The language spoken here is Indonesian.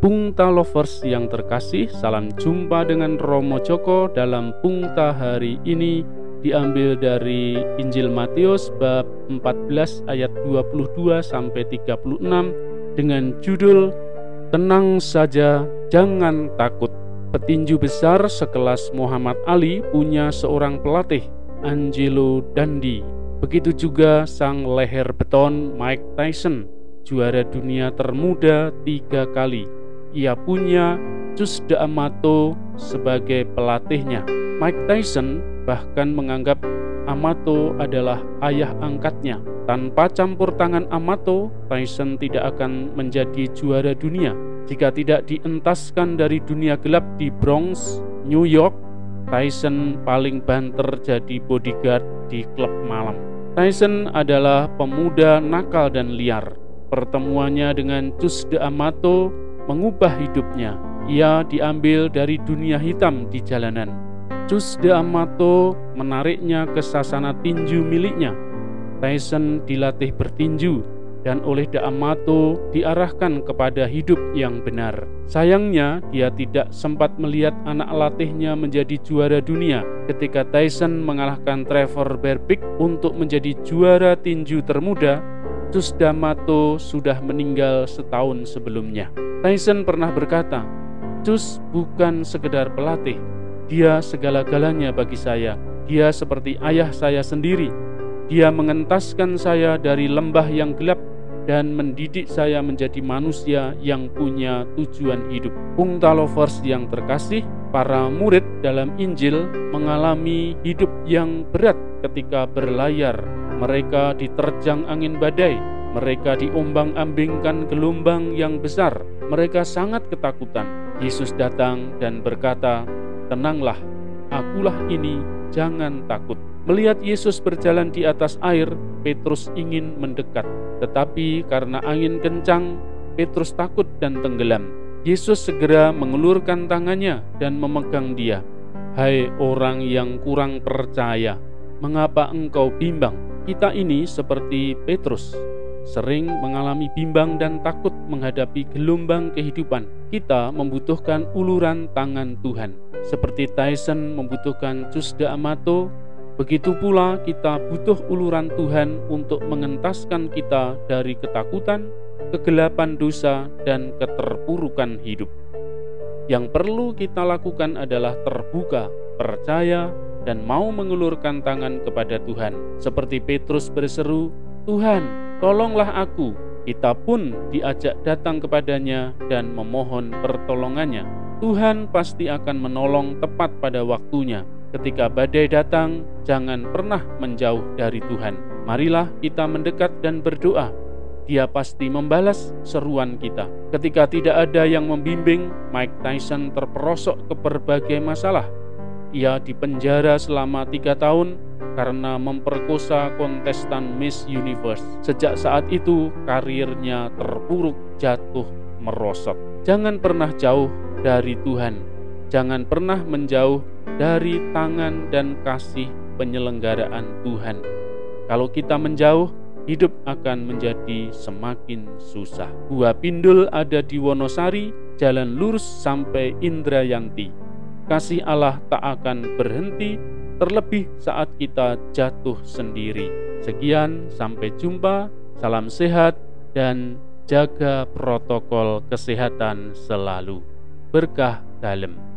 Pungta Lovers yang terkasih, salam jumpa dengan Romo Joko dalam Pungta hari ini diambil dari Injil Matius bab 14 ayat 22 sampai 36 dengan judul Tenang saja, jangan takut. Petinju besar sekelas Muhammad Ali punya seorang pelatih, Angelo Dandi. Begitu juga sang leher beton Mike Tyson, juara dunia termuda tiga kali ia punya Cus Amato sebagai pelatihnya. Mike Tyson bahkan menganggap Amato adalah ayah angkatnya. Tanpa campur tangan Amato, Tyson tidak akan menjadi juara dunia. Jika tidak dientaskan dari dunia gelap di Bronx, New York, Tyson paling banter jadi bodyguard di klub malam. Tyson adalah pemuda nakal dan liar. Pertemuannya dengan Cus Amato mengubah hidupnya. Ia diambil dari dunia hitam di jalanan. Cus de Amato menariknya ke sasana tinju miliknya. Tyson dilatih bertinju dan oleh De Amato diarahkan kepada hidup yang benar. Sayangnya, dia tidak sempat melihat anak latihnya menjadi juara dunia ketika Tyson mengalahkan Trevor Berbick untuk menjadi juara tinju termuda. Cus D'Amato sudah meninggal setahun sebelumnya. Tyson pernah berkata, Cus bukan sekedar pelatih, dia segala-galanya bagi saya. Dia seperti ayah saya sendiri. Dia mengentaskan saya dari lembah yang gelap dan mendidik saya menjadi manusia yang punya tujuan hidup. Pungta lovers yang terkasih, para murid dalam Injil mengalami hidup yang berat ketika berlayar. Mereka diterjang angin badai, mereka diombang-ambingkan gelombang yang besar. Mereka sangat ketakutan. Yesus datang dan berkata, "Tenanglah, akulah ini, jangan takut." Melihat Yesus berjalan di atas air, Petrus ingin mendekat, tetapi karena angin kencang, Petrus takut dan tenggelam. Yesus segera mengulurkan tangannya dan memegang dia. "Hai orang yang kurang percaya, mengapa engkau bimbang?" Kita ini seperti Petrus, sering mengalami bimbang dan takut menghadapi gelombang kehidupan. Kita membutuhkan uluran tangan Tuhan. Seperti Tyson membutuhkan Cusda Amato, begitu pula kita butuh uluran Tuhan untuk mengentaskan kita dari ketakutan, kegelapan dosa, dan keterpurukan hidup. Yang perlu kita lakukan adalah terbuka, percaya, dan mau mengulurkan tangan kepada Tuhan. Seperti Petrus berseru, "Tuhan, tolonglah aku. Kita pun diajak datang kepadanya dan memohon pertolongannya. Tuhan pasti akan menolong tepat pada waktunya. Ketika badai datang, jangan pernah menjauh dari Tuhan. Marilah kita mendekat dan berdoa. Dia pasti membalas seruan kita. Ketika tidak ada yang membimbing, Mike Tyson terperosok ke berbagai masalah. Ia dipenjara selama tiga tahun karena memperkosa kontestan Miss Universe. Sejak saat itu, karirnya terpuruk, jatuh, merosot. Jangan pernah jauh dari Tuhan. Jangan pernah menjauh dari tangan dan kasih penyelenggaraan Tuhan. Kalau kita menjauh, hidup akan menjadi semakin susah. Gua Pindul ada di Wonosari, jalan lurus sampai Indrayanti. Kasih Allah tak akan berhenti terlebih saat kita jatuh sendiri. Sekian, sampai jumpa. Salam sehat dan jaga protokol kesehatan selalu. Berkah dalam.